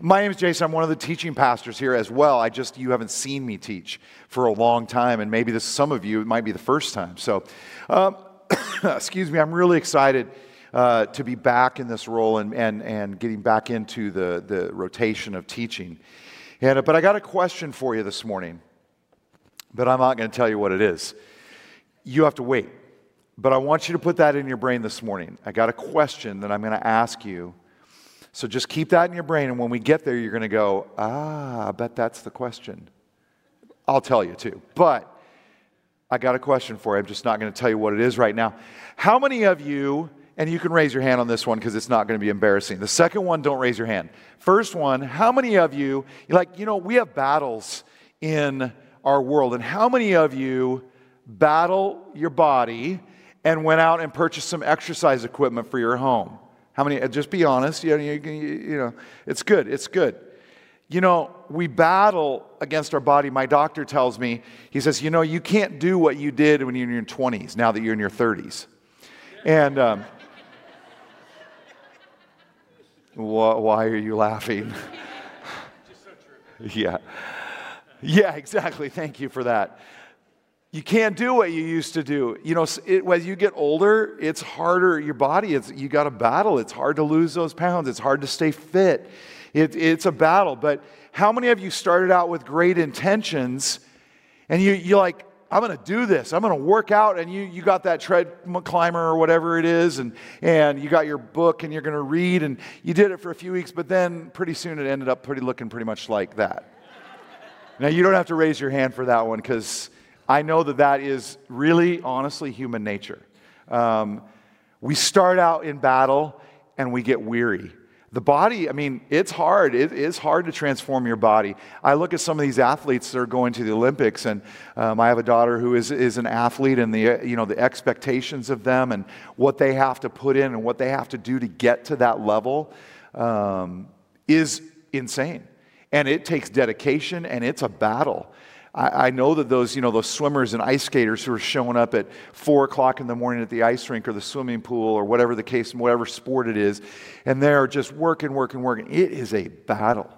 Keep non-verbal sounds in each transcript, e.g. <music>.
My name is Jason. I'm one of the teaching pastors here as well. I just, you haven't seen me teach for a long time, and maybe this, some of you, it might be the first time. So, um, <coughs> excuse me, I'm really excited uh, to be back in this role and, and, and getting back into the, the rotation of teaching. And, but I got a question for you this morning, but I'm not going to tell you what it is. You have to wait. But I want you to put that in your brain this morning. I got a question that I'm going to ask you so just keep that in your brain, and when we get there, you're going to go, ah, I bet that's the question. I'll tell you too. But I got a question for you. I'm just not going to tell you what it is right now. How many of you, and you can raise your hand on this one because it's not going to be embarrassing. The second one, don't raise your hand. First one, how many of you, like, you know, we have battles in our world, and how many of you battle your body and went out and purchased some exercise equipment for your home? How many? Uh, just be honest. You know, you, you know, it's good. It's good. You know, we battle against our body. My doctor tells me, he says, you know, you can't do what you did when you're in your 20s now that you're in your 30s. And um, why are you laughing? <laughs> yeah. Yeah, exactly. Thank you for that you can't do what you used to do. You know, it, as you get older, it's harder. Your body, it's, you got to battle. It's hard to lose those pounds. It's hard to stay fit. It, it's a battle. But how many of you started out with great intentions and you, you're like, I'm going to do this. I'm going to work out. And you, you got that tread climber or whatever it is, and, and you got your book and you're going to read, and you did it for a few weeks, but then pretty soon it ended up pretty looking pretty much like that. now, you don't have to raise your hand for that one because I know that that is really, honestly, human nature. Um, we start out in battle and we get weary. The body, I mean, it's hard. It is hard to transform your body. I look at some of these athletes that are going to the Olympics, and um, I have a daughter who is, is an athlete, and the, you know, the expectations of them and what they have to put in and what they have to do to get to that level um, is insane. And it takes dedication, and it's a battle. I, I know that those, you know, those swimmers and ice skaters who are showing up at four o'clock in the morning at the ice rink or the swimming pool or whatever the case, whatever sport it is, and they're just working, working, working. It is a battle.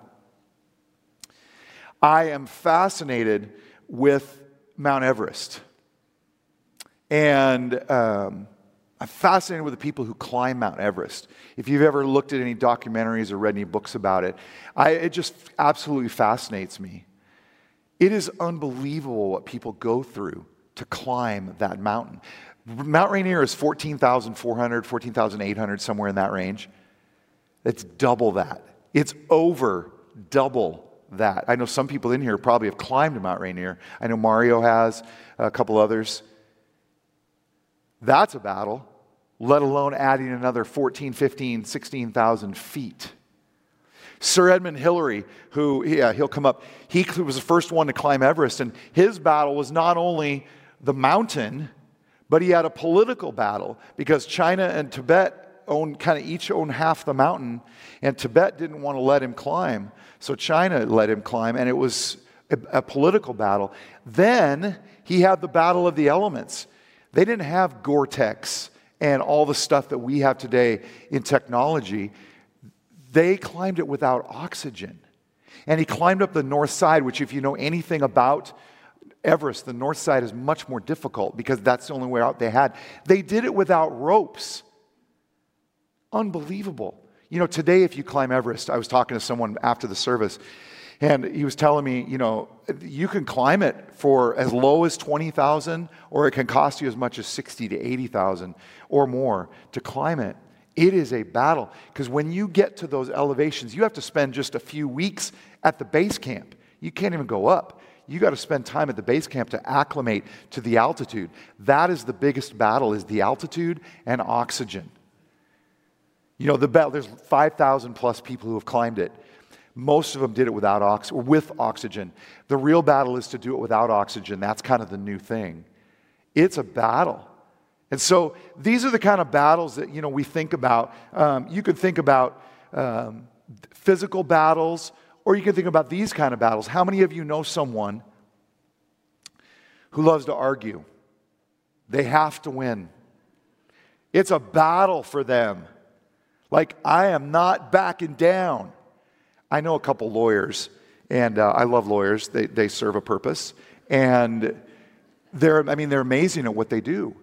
I am fascinated with Mount Everest. And um, I'm fascinated with the people who climb Mount Everest. If you've ever looked at any documentaries or read any books about it, I, it just absolutely fascinates me. It is unbelievable what people go through to climb that mountain. Mount Rainier is 14,400, 14,800, somewhere in that range. It's double that. It's over double that. I know some people in here probably have climbed Mount Rainier. I know Mario has, a couple others. That's a battle, let alone adding another 14, 15, 16,000 feet. Sir Edmund Hillary, who, yeah, he'll come up, he was the first one to climb Everest, and his battle was not only the mountain, but he had a political battle because China and Tibet owned kind of each owned half the mountain, and Tibet didn't want to let him climb. So China let him climb, and it was a, a political battle. Then he had the battle of the elements. They didn't have Gore Tex and all the stuff that we have today in technology. They climbed it without oxygen. And he climbed up the north side, which, if you know anything about Everest, the north side is much more difficult because that's the only way out they had. They did it without ropes. Unbelievable. You know, today, if you climb Everest, I was talking to someone after the service, and he was telling me, you know, you can climb it for as low as 20,000 or it can cost you as much as 60 to 80,000 or more to climb it. It is a battle because when you get to those elevations, you have to spend just a few weeks at the base camp. You can't even go up. You got to spend time at the base camp to acclimate to the altitude. That is the biggest battle is the altitude and oxygen. You know, the battle, there's 5,000 plus people who have climbed it. Most of them did it without ox- or with oxygen. The real battle is to do it without oxygen. That's kind of the new thing. It's a battle. And so these are the kind of battles that you know we think about. Um, you could think about um, physical battles, or you can think about these kind of battles. How many of you know someone who loves to argue? They have to win. It's a battle for them. Like, I am not backing down. I know a couple lawyers, and uh, I love lawyers. They, they serve a purpose. And they're, I mean, they're amazing at what they do.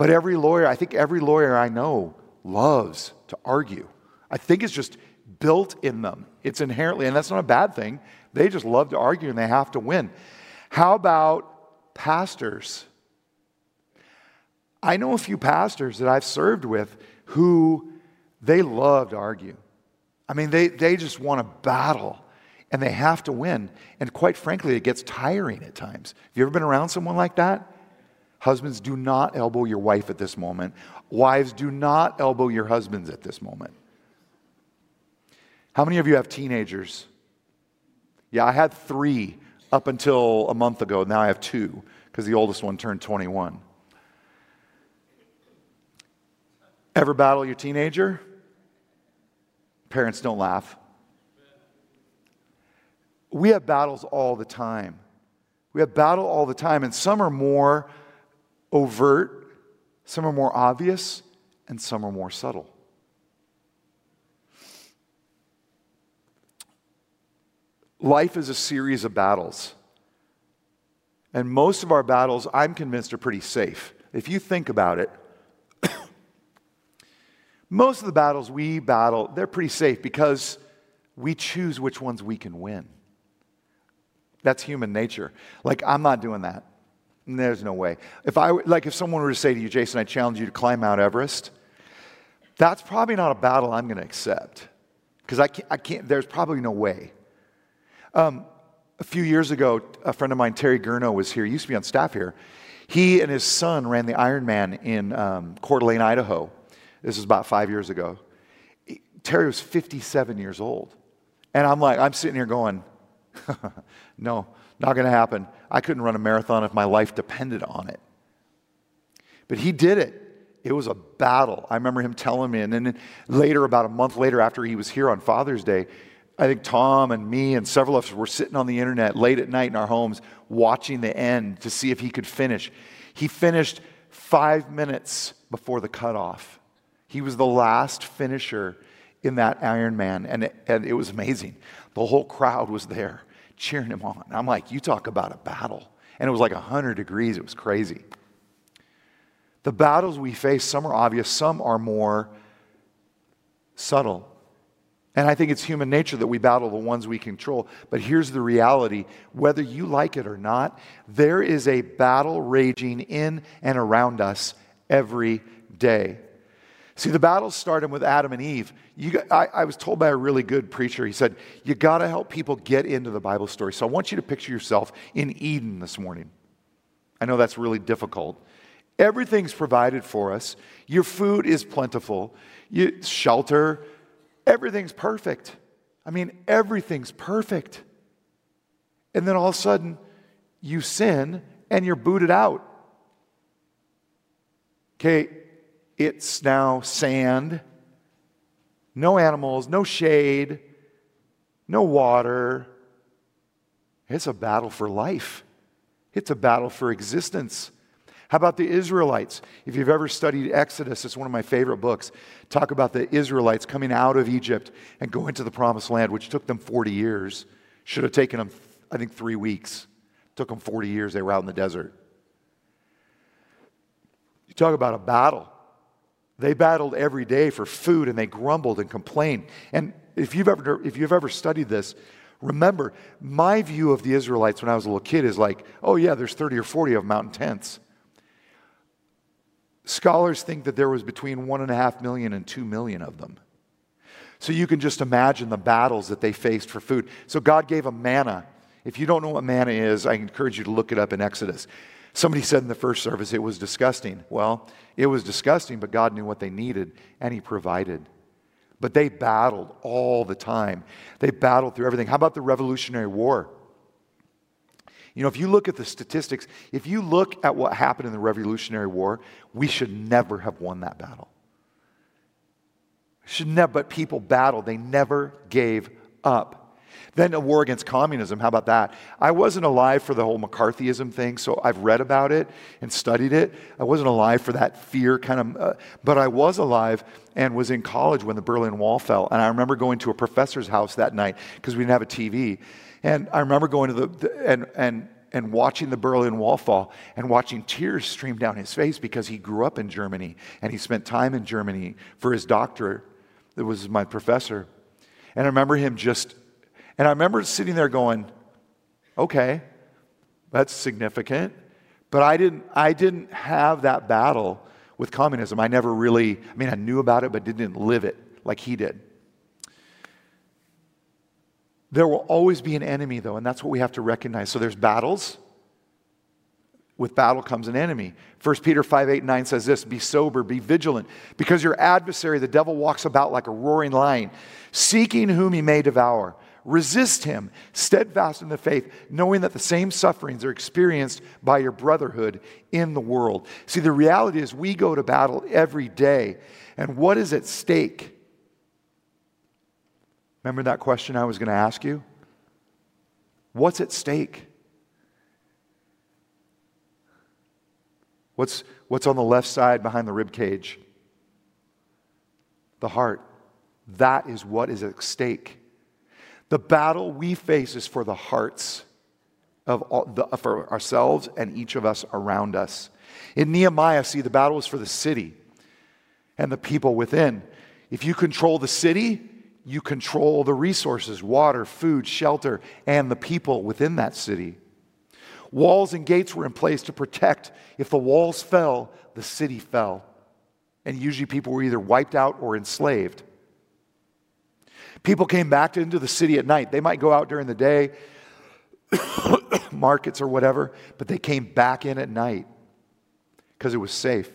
But every lawyer, I think every lawyer I know loves to argue. I think it's just built in them. It's inherently, and that's not a bad thing. They just love to argue and they have to win. How about pastors? I know a few pastors that I've served with who they love to argue. I mean, they, they just want to battle and they have to win. And quite frankly, it gets tiring at times. Have you ever been around someone like that? Husbands, do not elbow your wife at this moment. Wives, do not elbow your husbands at this moment. How many of you have teenagers? Yeah, I had three up until a month ago. Now I have two because the oldest one turned 21. Ever battle your teenager? Parents don't laugh. We have battles all the time. We have battle all the time, and some are more overt, some are more obvious, and some are more subtle. Life is a series of battles. And most of our battles, I'm convinced, are pretty safe. If you think about it, <coughs> most of the battles we battle, they're pretty safe because we choose which ones we can win. That's human nature. Like, I'm not doing that. There's no way. If I, like, if someone were to say to you, Jason, I challenge you to climb Mount Everest, that's probably not a battle I'm going to accept because I can't, I can't, there's probably no way. Um, a few years ago, a friend of mine, Terry Gurno, was here. He used to be on staff here. He and his son ran the Ironman in um, Coeur d'Alene, Idaho. This was about five years ago. Terry was 57 years old. And I'm like, I'm sitting here going, <laughs> no, not going to happen. I couldn't run a marathon if my life depended on it. But he did it. It was a battle. I remember him telling me. And then later, about a month later, after he was here on Father's Day, I think Tom and me and several of us were sitting on the internet late at night in our homes watching the end to see if he could finish. He finished five minutes before the cutoff. He was the last finisher in that Ironman, and it, and it was amazing. The whole crowd was there cheering him on. I'm like, you talk about a battle. And it was like 100 degrees, it was crazy. The battles we face, some are obvious, some are more subtle. And I think it's human nature that we battle the ones we control. But here's the reality whether you like it or not, there is a battle raging in and around us every day. See, the battle started with Adam and Eve. I, I was told by a really good preacher, he said, You got to help people get into the Bible story. So I want you to picture yourself in Eden this morning. I know that's really difficult. Everything's provided for us, your food is plentiful, you, shelter, everything's perfect. I mean, everything's perfect. And then all of a sudden, you sin and you're booted out. Okay, it's now sand, no animals, no shade, no water. It's a battle for life, it's a battle for existence. How about the Israelites? If you've ever studied Exodus, it's one of my favorite books. Talk about the Israelites coming out of Egypt and going to the promised land, which took them 40 years. Should have taken them, I think, three weeks. took them 40 years. They were out in the desert. You talk about a battle. They battled every day for food and they grumbled and complained. And if you've ever, if you've ever studied this, remember, my view of the Israelites when I was a little kid is like, oh, yeah, there's 30 or 40 of mountain tents. Scholars think that there was between one and a half million and two million of them. So you can just imagine the battles that they faced for food. So God gave them manna. If you don't know what manna is, I encourage you to look it up in Exodus. Somebody said in the first service it was disgusting. Well, it was disgusting, but God knew what they needed and He provided. But they battled all the time. They battled through everything. How about the Revolutionary War? You know, if you look at the statistics, if you look at what happened in the Revolutionary War, we should never have won that battle. Should never, but people battled. They never gave up. Then a war against communism. How about that? I wasn't alive for the whole McCarthyism thing, so I've read about it and studied it. I wasn't alive for that fear kind of, uh, but I was alive and was in college when the Berlin Wall fell. And I remember going to a professor's house that night because we didn't have a TV. And I remember going to the, the and, and, and watching the Berlin Wall fall and watching tears stream down his face because he grew up in Germany and he spent time in Germany for his doctorate. That was my professor. And I remember him just and I remember sitting there going, okay, that's significant. But I didn't, I didn't have that battle with communism. I never really, I mean, I knew about it, but didn't live it like he did. There will always be an enemy, though, and that's what we have to recognize. So there's battles. With battle comes an enemy. 1 Peter 5 8 9 says this Be sober, be vigilant, because your adversary, the devil, walks about like a roaring lion, seeking whom he may devour. Resist him, steadfast in the faith, knowing that the same sufferings are experienced by your brotherhood in the world. See, the reality is we go to battle every day. And what is at stake? Remember that question I was going to ask you? What's at stake? What's, what's on the left side behind the rib cage? The heart. That is what is at stake. The battle we face is for the hearts of all, the, for ourselves and each of us around us. In Nehemiah, see, the battle is for the city and the people within. If you control the city, you control the resources water, food, shelter, and the people within that city. Walls and gates were in place to protect. If the walls fell, the city fell. And usually people were either wiped out or enslaved. People came back into the city at night. They might go out during the day, <coughs> markets or whatever, but they came back in at night because it was safe.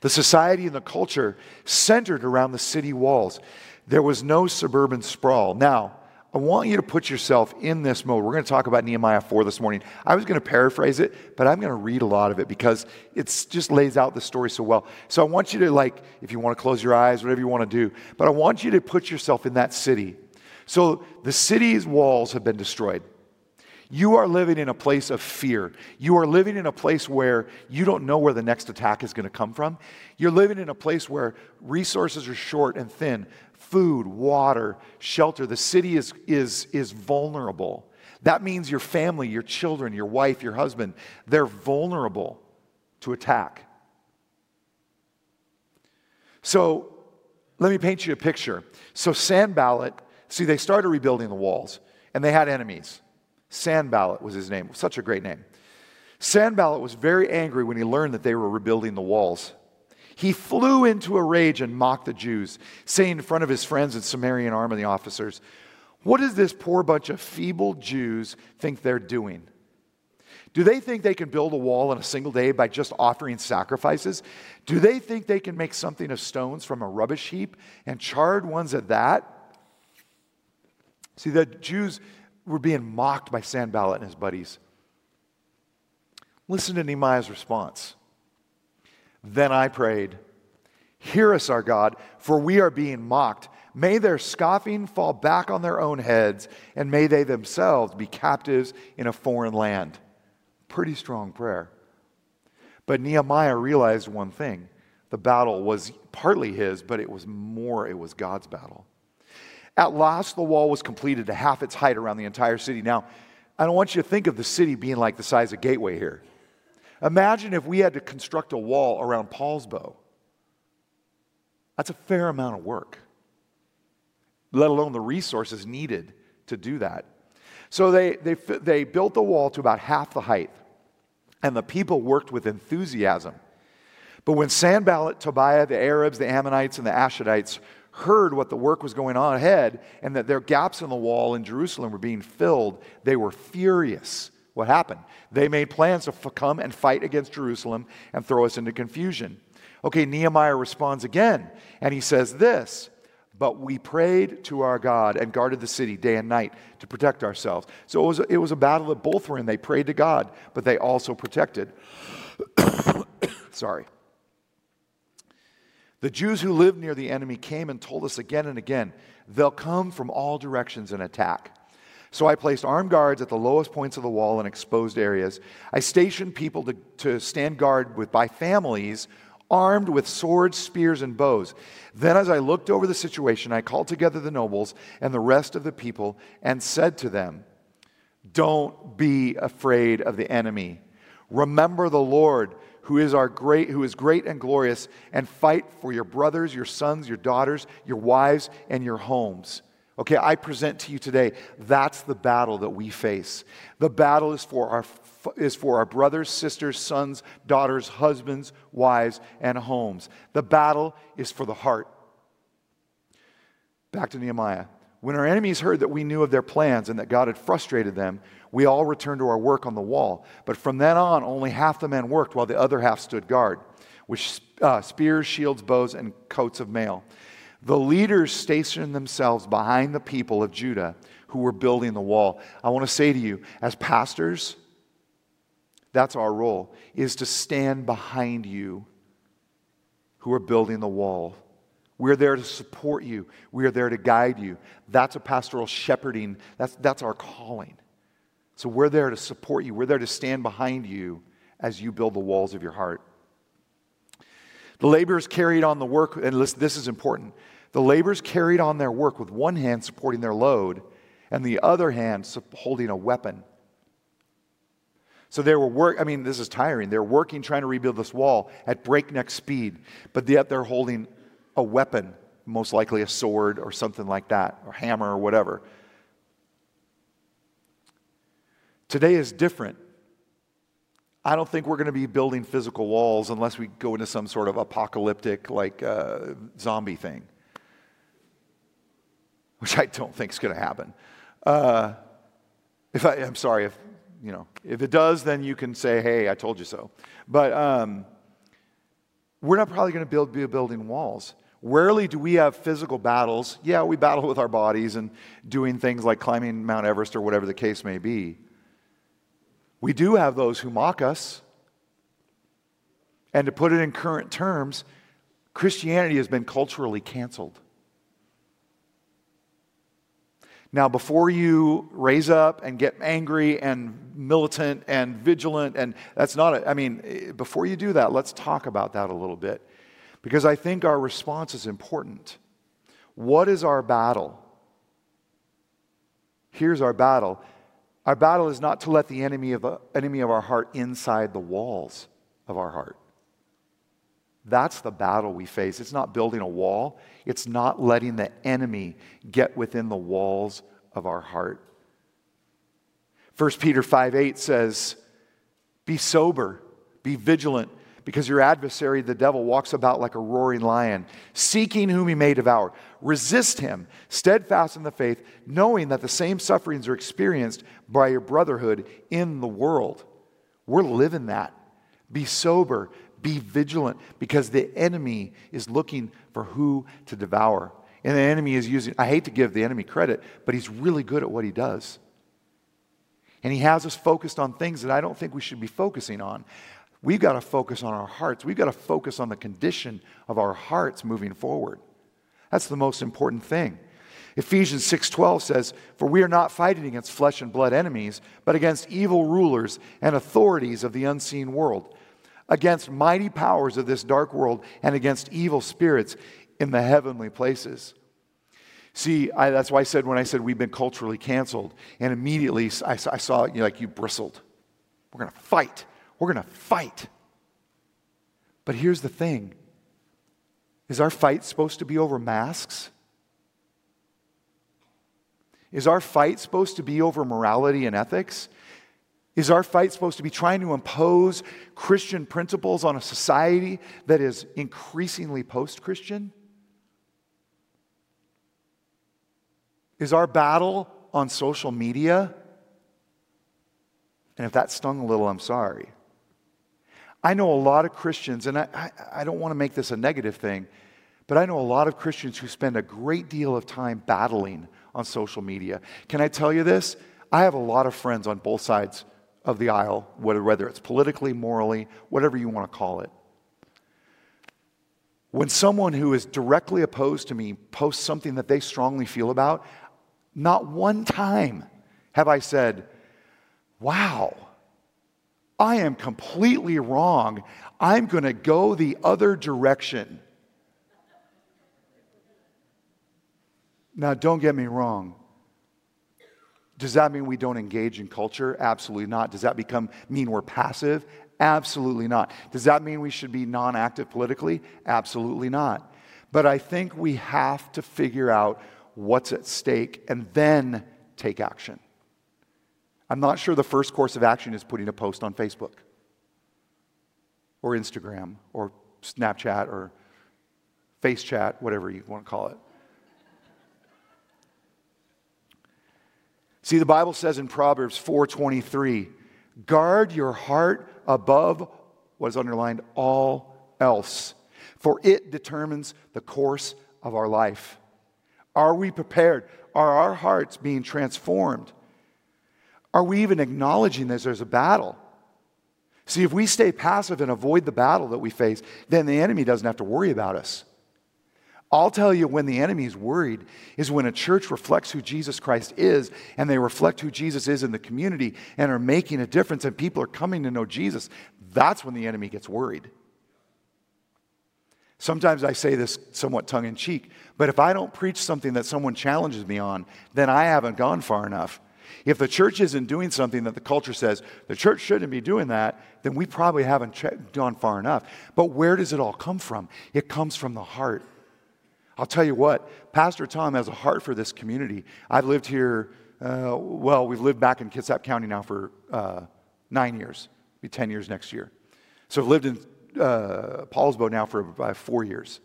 The society and the culture centered around the city walls. There was no suburban sprawl. Now, I want you to put yourself in this mode. We're going to talk about Nehemiah 4 this morning. I was going to paraphrase it, but I'm going to read a lot of it because it just lays out the story so well. So I want you to, like, if you want to close your eyes, whatever you want to do, but I want you to put yourself in that city. So the city's walls have been destroyed. You are living in a place of fear. You are living in a place where you don't know where the next attack is going to come from. You're living in a place where resources are short and thin food, water, shelter. The city is, is, is vulnerable. That means your family, your children, your wife, your husband, they're vulnerable to attack. So let me paint you a picture. So Sanballat, see, they started rebuilding the walls and they had enemies. Sanballat was his name, such a great name. Sanballat was very angry when he learned that they were rebuilding the walls. He flew into a rage and mocked the Jews, saying in front of his friends and Samarian army officers, What does this poor bunch of feeble Jews think they're doing? Do they think they can build a wall in a single day by just offering sacrifices? Do they think they can make something of stones from a rubbish heap and charred ones at that? See, the Jews were being mocked by Sanballat and his buddies. Listen to Nehemiah's response. Then I prayed, Hear us, our God, for we are being mocked. May their scoffing fall back on their own heads, and may they themselves be captives in a foreign land. Pretty strong prayer. But Nehemiah realized one thing the battle was partly his, but it was more, it was God's battle. At last, the wall was completed to half its height around the entire city. Now, I don't want you to think of the city being like the size of Gateway here. Imagine if we had to construct a wall around Poulsbo. That's a fair amount of work, let alone the resources needed to do that. So they, they, they built the wall to about half the height, and the people worked with enthusiasm. But when Sanballat, Tobiah, the Arabs, the Ammonites, and the Ashdodites heard what the work was going on ahead and that their gaps in the wall in Jerusalem were being filled, they were furious what happened? They made plans to come and fight against Jerusalem and throw us into confusion. Okay, Nehemiah responds again, and he says this But we prayed to our God and guarded the city day and night to protect ourselves. So it was, it was a battle that both were in. They prayed to God, but they also protected. <coughs> Sorry. The Jews who lived near the enemy came and told us again and again, they'll come from all directions and attack. So I placed armed guards at the lowest points of the wall and exposed areas. I stationed people to, to stand guard with by families armed with swords, spears, and bows. Then, as I looked over the situation, I called together the nobles and the rest of the people and said to them, Don't be afraid of the enemy. Remember the Lord, who is our great, who is great and glorious, and fight for your brothers, your sons, your daughters, your wives, and your homes. Okay, I present to you today that's the battle that we face. The battle is for our is for our brothers, sisters, sons, daughters, husbands, wives, and homes. The battle is for the heart. Back to Nehemiah. When our enemies heard that we knew of their plans and that God had frustrated them, we all returned to our work on the wall. But from then on, only half the men worked while the other half stood guard, with uh, spears, shields, bows, and coats of mail. The leaders stationed themselves behind the people of Judah who were building the wall. I want to say to you, as pastors, that's our role, is to stand behind you who are building the wall. We're there to support you. We are there to guide you. That's a pastoral shepherding. That's, that's our calling. So we're there to support you. We're there to stand behind you as you build the walls of your heart. The laborers carried on the work, and listen, this is important. The laborers carried on their work with one hand supporting their load and the other hand holding a weapon. So they were work. I mean, this is tiring. They're working trying to rebuild this wall at breakneck speed, but yet they're holding a weapon, most likely a sword or something like that, or hammer or whatever. Today is different. I don't think we're going to be building physical walls unless we go into some sort of apocalyptic, like uh, zombie thing, which I don't think is going to happen. Uh, if I, I'm sorry if you know, if it does, then you can say, hey, I told you so. But um, we're not probably going to build, be building walls. Rarely do we have physical battles. Yeah, we battle with our bodies and doing things like climbing Mount Everest or whatever the case may be. We do have those who mock us. And to put it in current terms, Christianity has been culturally canceled. Now, before you raise up and get angry and militant and vigilant, and that's not, it. I mean, before you do that, let's talk about that a little bit. Because I think our response is important. What is our battle? Here's our battle. Our battle is not to let the enemy of, the, enemy of our heart inside the walls of our heart. That's the battle we face. It's not building a wall, it's not letting the enemy get within the walls of our heart. 1 Peter 5 8 says, Be sober, be vigilant, because your adversary, the devil, walks about like a roaring lion, seeking whom he may devour. Resist him, steadfast in the faith, knowing that the same sufferings are experienced by your brotherhood in the world. We're living that. Be sober, be vigilant because the enemy is looking for who to devour. And the enemy is using, I hate to give the enemy credit, but he's really good at what he does. And he has us focused on things that I don't think we should be focusing on. We've got to focus on our hearts. We've got to focus on the condition of our hearts moving forward. That's the most important thing. Ephesians 6:12 says, "For we are not fighting against flesh and blood enemies, but against evil rulers and authorities of the unseen world, against mighty powers of this dark world and against evil spirits in the heavenly places. See, I, that's why I said when I said we've been culturally canceled, and immediately I, I saw you know, like you bristled. We're going to fight. We're going to fight. But here's the thing is our fight supposed to be over masks? Is our fight supposed to be over morality and ethics? Is our fight supposed to be trying to impose Christian principles on a society that is increasingly post Christian? Is our battle on social media? And if that stung a little, I'm sorry. I know a lot of Christians, and I, I, I, don't want to make this a negative thing, but I know a lot of Christians who spend a great deal of time battling on social media. Can I tell you this? I have a lot of friends on both sides of the aisle, whether, it's politically, morally, whatever you want to call it. When someone who is directly opposed to me posts something that they strongly feel about, not one time have I said, Wow, I am completely wrong. I'm going to go the other direction. Now, don't get me wrong. Does that mean we don't engage in culture? Absolutely not. Does that become mean we're passive? Absolutely not. Does that mean we should be non active politically? Absolutely not. But I think we have to figure out what's at stake and then take action. I'm not sure the first course of action is putting a post on Facebook or Instagram or Snapchat or Face Chat, whatever you want to call it. See, the Bible says in Proverbs 4:23, guard your heart above what is underlined all else, for it determines the course of our life. Are we prepared? Are our hearts being transformed? Are we even acknowledging that there's a battle? See, if we stay passive and avoid the battle that we face, then the enemy doesn't have to worry about us. I'll tell you when the enemy is worried is when a church reflects who Jesus Christ is and they reflect who Jesus is in the community and are making a difference and people are coming to know Jesus. That's when the enemy gets worried. Sometimes I say this somewhat tongue in cheek, but if I don't preach something that someone challenges me on, then I haven't gone far enough. If the church isn't doing something that the culture says the church shouldn't be doing that, then we probably haven't gone far enough. But where does it all come from? It comes from the heart. I'll tell you what, Pastor Tom has a heart for this community. I've lived here, uh, well, we've lived back in Kitsap County now for uh, nine years, be 10 years next year. So I've lived in uh, Poulsbo now for about four years.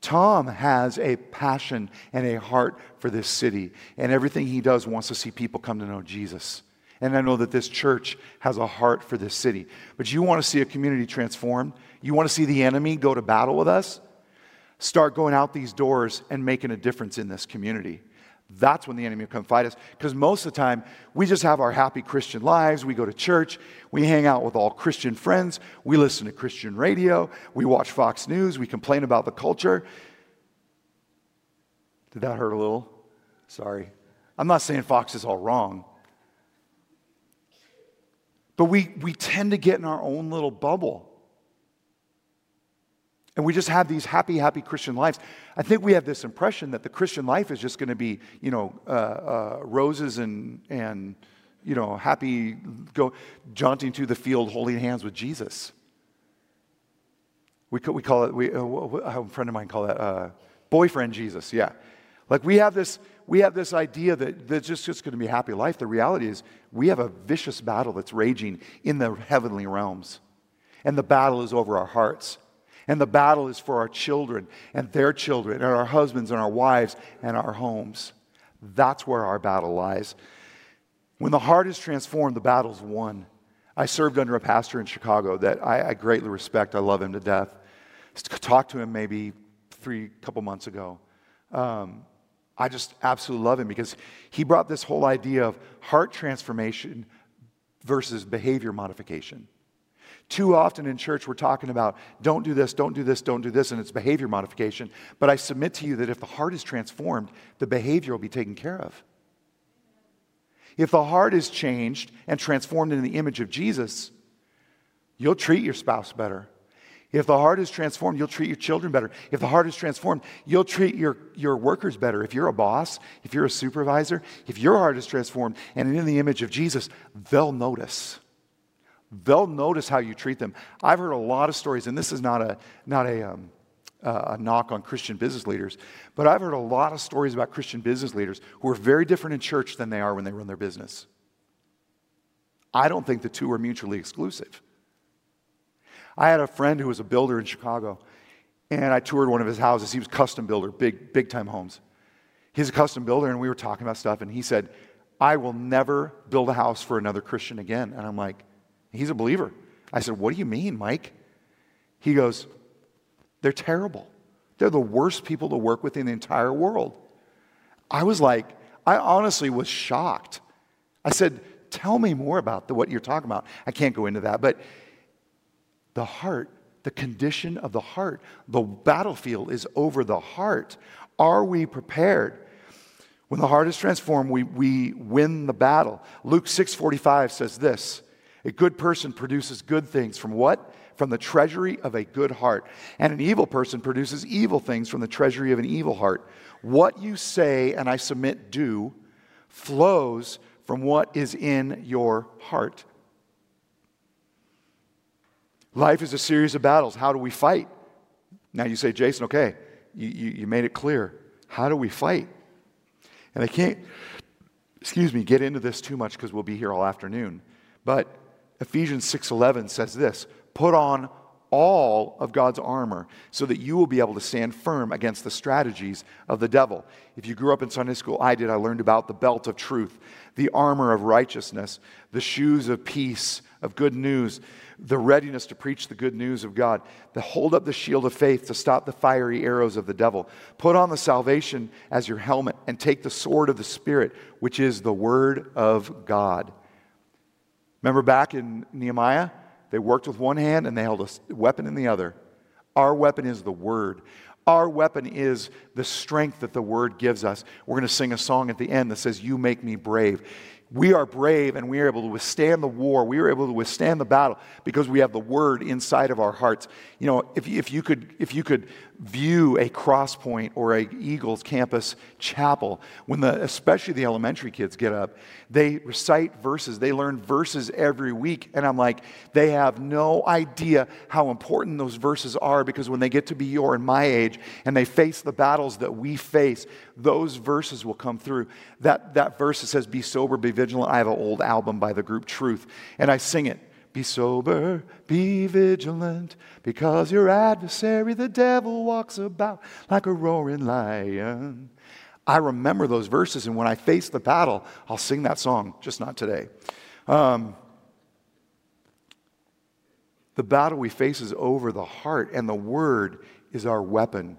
Tom has a passion and a heart for this city, and everything he does wants to see people come to know Jesus. And I know that this church has a heart for this city. But you want to see a community transformed? You want to see the enemy go to battle with us? Start going out these doors and making a difference in this community. That's when the enemy will come fight us. Because most of the time, we just have our happy Christian lives. We go to church. We hang out with all Christian friends. We listen to Christian radio. We watch Fox News. We complain about the culture. Did that hurt a little? Sorry. I'm not saying Fox is all wrong. But we, we tend to get in our own little bubble. And we just have these happy, happy Christian lives. I think we have this impression that the Christian life is just going to be, you know, uh, uh, roses and, and, you know, happy, go jaunting through the field holding hands with Jesus. We, we call it, we, uh, a friend of mine call that uh, boyfriend Jesus, yeah. Like we have this, we have this idea that that's just, just going to be a happy life. The reality is we have a vicious battle that's raging in the heavenly realms. And the battle is over our hearts. And the battle is for our children and their children and our husbands and our wives and our homes. That's where our battle lies. When the heart is transformed, the battle's won. I served under a pastor in Chicago that I, I greatly respect. I love him to death. Talked to him maybe three couple months ago. Um, I just absolutely love him because he brought this whole idea of heart transformation versus behavior modification. Too often in church, we're talking about don't do this, don't do this, don't do this, and it's behavior modification. But I submit to you that if the heart is transformed, the behavior will be taken care of. If the heart is changed and transformed in the image of Jesus, you'll treat your spouse better. If the heart is transformed, you'll treat your children better. If the heart is transformed, you'll treat your, your workers better. If you're a boss, if you're a supervisor, if your heart is transformed and in the image of Jesus, they'll notice they'll notice how you treat them. I've heard a lot of stories, and this is not a, not a, um, uh, a knock on Christian business leaders, but I've heard a lot of stories about Christian business leaders who are very different in church than they are when they run their business. I don't think the two are mutually exclusive. I had a friend who was a builder in Chicago, and I toured one of his houses. He was custom builder, big, big time homes. He's a custom builder, and we were talking about stuff, and he said, I will never build a house for another Christian again. And I'm like, He's a believer. I said, What do you mean, Mike? He goes, They're terrible. They're the worst people to work with in the entire world. I was like, I honestly was shocked. I said, Tell me more about the, what you're talking about. I can't go into that, but the heart the condition of the heart. The battlefield is over the heart. Are we prepared? When the heart is transformed, we, we win the battle. Luke 6:45 says this: a good person produces good things from what? From the treasury of a good heart. And an evil person produces evil things from the treasury of an evil heart. What you say, and I submit do, flows from what is in your heart. Life is a series of battles. How do we fight? Now you say, Jason, okay, you, you, you made it clear. How do we fight? And I can't, excuse me, get into this too much because we'll be here all afternoon. But Ephesians 6:11 says this, "Put on all of God's armor so that you will be able to stand firm against the strategies of the devil." If you grew up in Sunday school, I did, I learned about the belt of truth, the armor of righteousness, the shoes of peace, of good news, the readiness to preach the good news of God, to hold up the shield of faith to stop the fiery arrows of the devil. Put on the salvation as your helmet and take the sword of the Spirit, which is the word of God. Remember back in Nehemiah? They worked with one hand and they held a weapon in the other. Our weapon is the word. Our weapon is the strength that the word gives us. We're going to sing a song at the end that says, You make me brave we are brave and we are able to withstand the war. We are able to withstand the battle because we have the word inside of our hearts. You know, if, if, you, could, if you could view a Crosspoint or a Eagles campus chapel, when the, especially the elementary kids get up, they recite verses. They learn verses every week. And I'm like, they have no idea how important those verses are because when they get to be your and my age and they face the battles that we face, those verses will come through. That, that verse that says, Be sober, be vigilant. I have an old album by the group Truth, and I sing it. Be sober, be vigilant, because your adversary, the devil, walks about like a roaring lion. I remember those verses, and when I face the battle, I'll sing that song, just not today. Um, the battle we face is over the heart, and the word is our weapon.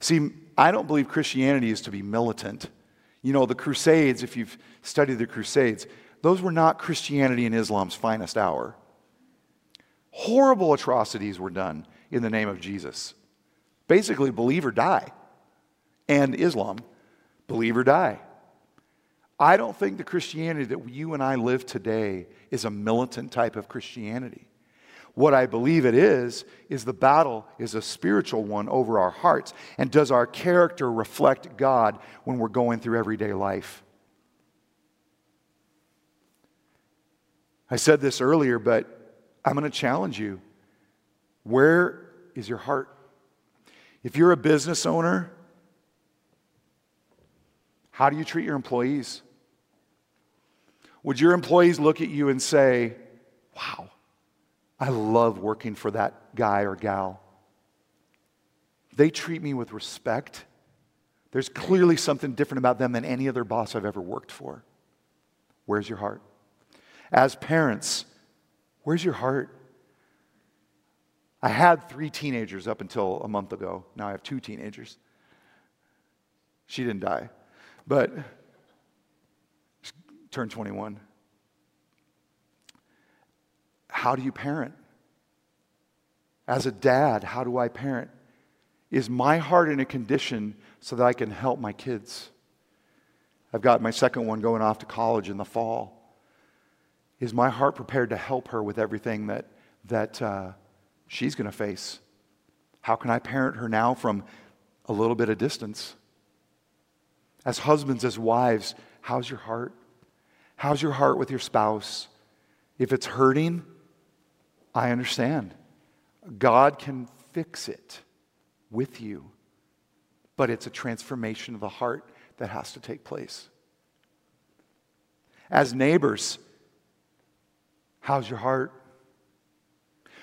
See, I don't believe Christianity is to be militant. You know, the Crusades, if you've studied the Crusades, those were not Christianity and Islam's finest hour. Horrible atrocities were done in the name of Jesus. Basically, believe or die. And Islam, believe or die. I don't think the Christianity that you and I live today is a militant type of Christianity. What I believe it is, is the battle is a spiritual one over our hearts. And does our character reflect God when we're going through everyday life? I said this earlier, but I'm going to challenge you. Where is your heart? If you're a business owner, how do you treat your employees? Would your employees look at you and say, Wow, I love working for that guy or gal. They treat me with respect. There's clearly something different about them than any other boss I've ever worked for. Where's your heart? As parents, where's your heart? I had three teenagers up until a month ago. Now I have two teenagers. She didn't die, but turned 21. How do you parent? As a dad, how do I parent? Is my heart in a condition so that I can help my kids? I've got my second one going off to college in the fall. Is my heart prepared to help her with everything that, that uh, she's going to face? How can I parent her now from a little bit of distance? As husbands, as wives, how's your heart? How's your heart with your spouse? If it's hurting, I understand. God can fix it with you, but it's a transformation of the heart that has to take place. As neighbors, how's your heart?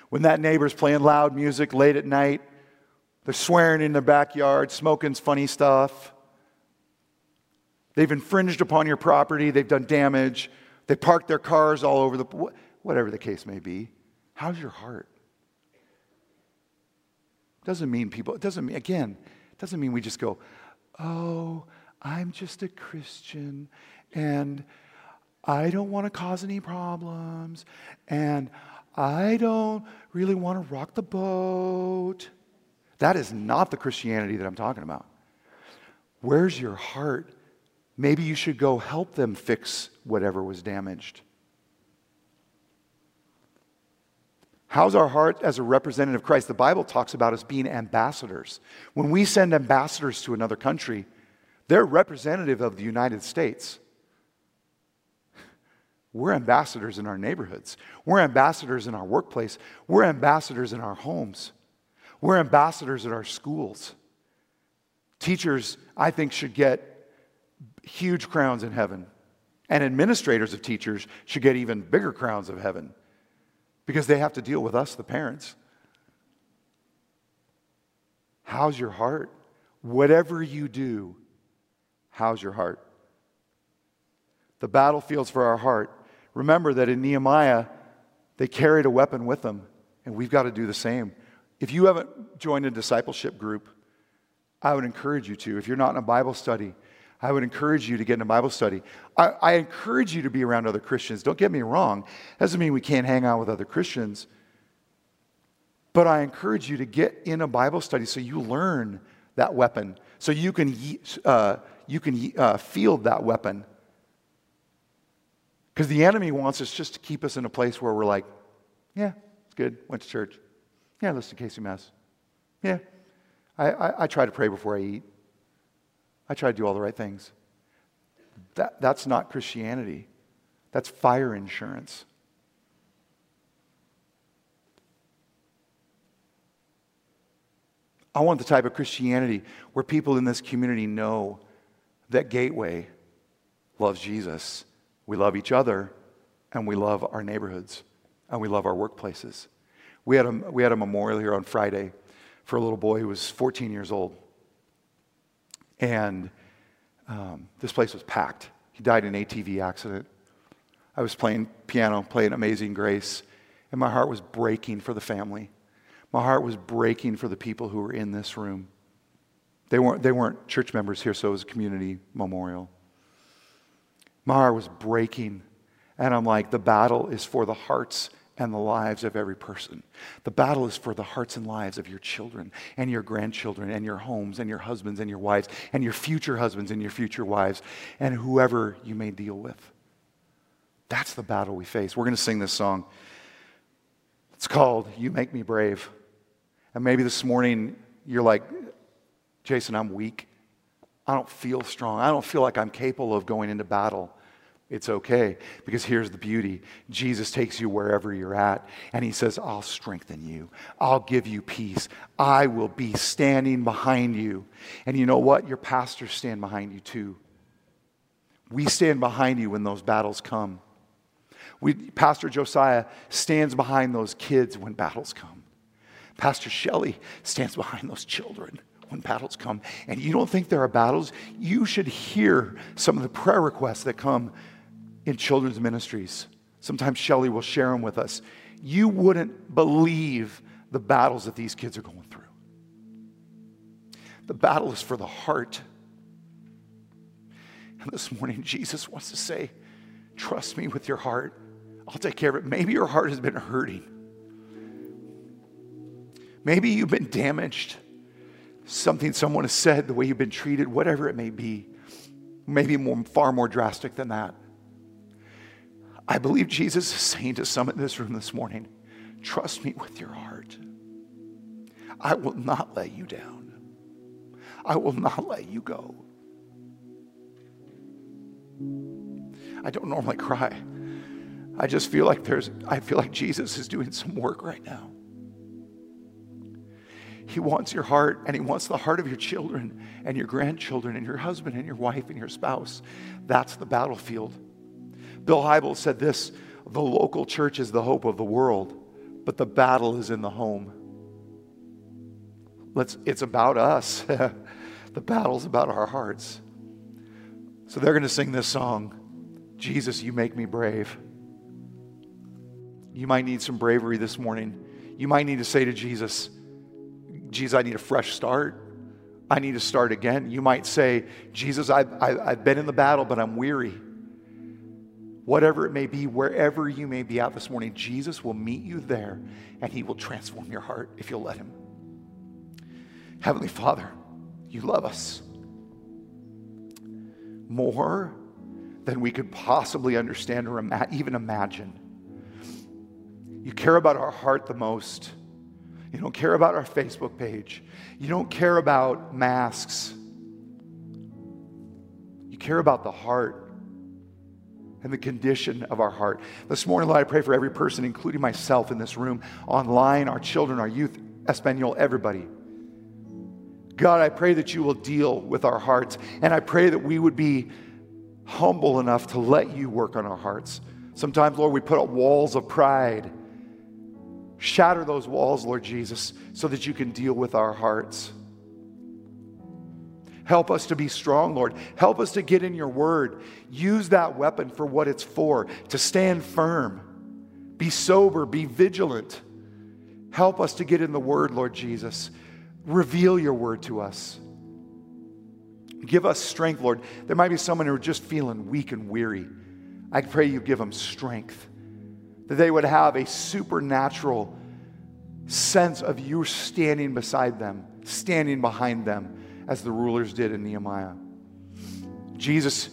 When that neighbor's playing loud music late at night, they're swearing in their backyard, smoking funny stuff. They've infringed upon your property, they've done damage, they parked their cars all over the whatever the case may be. How's your heart? Doesn't mean people, it doesn't mean, again, it doesn't mean we just go, oh, I'm just a Christian and I don't want to cause any problems and I don't really want to rock the boat. That is not the Christianity that I'm talking about. Where's your heart? Maybe you should go help them fix whatever was damaged. How's our heart as a representative of Christ? The Bible talks about us being ambassadors. When we send ambassadors to another country, they're representative of the United States. We're ambassadors in our neighborhoods. We're ambassadors in our workplace. We're ambassadors in our homes. We're ambassadors at our schools. Teachers, I think, should get huge crowns in heaven. And administrators of teachers should get even bigger crowns of heaven because they have to deal with us, the parents. How's your heart? Whatever you do, how's your heart? The battlefields for our heart. Remember that in Nehemiah, they carried a weapon with them, and we've got to do the same. If you haven't joined a discipleship group, I would encourage you to. If you're not in a Bible study, I would encourage you to get in a Bible study. I, I, encourage you to be around other Christians. Don't get me wrong. That Doesn't mean we can't hang out with other Christians. But I encourage you to get in a Bible study so you learn that weapon, so you can, uh, you can uh, field that weapon. Because the enemy wants us just to keep us in a place where we're like, yeah, it's good, went to church. Yeah, listen to Casey Mass. Yeah, I, I, I try to pray before I eat. I try to do all the right things. That, that's not Christianity. That's fire insurance. I want the type of Christianity where people in this community know that Gateway loves Jesus. We love each other, and we love our neighborhoods, and we love our workplaces. We had a, we had a memorial here on Friday for a little boy who was 14 years old. And um, this place was packed. He died in an ATV accident. I was playing piano, playing Amazing Grace, and my heart was breaking for the family. My heart was breaking for the people who were in this room. They weren't, they weren't church members here, so it was a community memorial. My heart was breaking, and I'm like, the battle is for the hearts and the lives of every person. The battle is for the hearts and lives of your children and your grandchildren and your homes and your husbands and your wives and your future husbands and your future wives and whoever you may deal with. That's the battle we face. We're going to sing this song. It's called You Make Me Brave. And maybe this morning you're like, Jason, I'm weak. I don't feel strong. I don't feel like I'm capable of going into battle. It's okay because here's the beauty Jesus takes you wherever you're at and he says, I'll strengthen you. I'll give you peace. I will be standing behind you. And you know what? Your pastors stand behind you too. We stand behind you when those battles come. We, Pastor Josiah stands behind those kids when battles come. Pastor Shelley stands behind those children when battles come. And you don't think there are battles? You should hear some of the prayer requests that come in children's ministries. Sometimes Shelly will share them with us. You wouldn't believe the battles that these kids are going through. The battle is for the heart. And this morning, Jesus wants to say, Trust me with your heart. I'll take care of it. Maybe your heart has been hurting. Maybe you've been damaged. Something someone has said, the way you've been treated, whatever it may be. Maybe more, far more drastic than that. I believe Jesus is saying to some in this room this morning, trust me with your heart. I will not let you down. I will not let you go. I don't normally cry. I just feel like there's, I feel like Jesus is doing some work right now. He wants your heart and He wants the heart of your children and your grandchildren and your husband and your wife and your spouse. That's the battlefield. Bill Hybels said this the local church is the hope of the world, but the battle is in the home. Let's, it's about us. <laughs> the battle's about our hearts. So they're going to sing this song Jesus, you make me brave. You might need some bravery this morning. You might need to say to Jesus, Jesus, I need a fresh start. I need to start again. You might say, Jesus, I've, I've been in the battle, but I'm weary. Whatever it may be, wherever you may be out this morning, Jesus will meet you there and he will transform your heart if you'll let him. Heavenly Father, you love us more than we could possibly understand or ima- even imagine. You care about our heart the most. You don't care about our Facebook page. You don't care about masks. You care about the heart and the condition of our heart. This morning, Lord, I pray for every person, including myself in this room, online, our children, our youth, Espanol, everybody. God, I pray that you will deal with our hearts, and I pray that we would be humble enough to let you work on our hearts. Sometimes, Lord, we put up walls of pride. Shatter those walls, Lord Jesus, so that you can deal with our hearts. Help us to be strong, Lord. Help us to get in your word. Use that weapon for what it's for, to stand firm, be sober, be vigilant. Help us to get in the word, Lord Jesus. Reveal your word to us. Give us strength, Lord. There might be someone who are just feeling weak and weary. I pray you give them strength, that they would have a supernatural sense of you standing beside them, standing behind them, as the rulers did in Nehemiah. Jesus,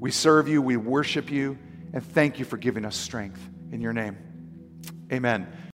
we serve you, we worship you, and thank you for giving us strength. In your name, amen.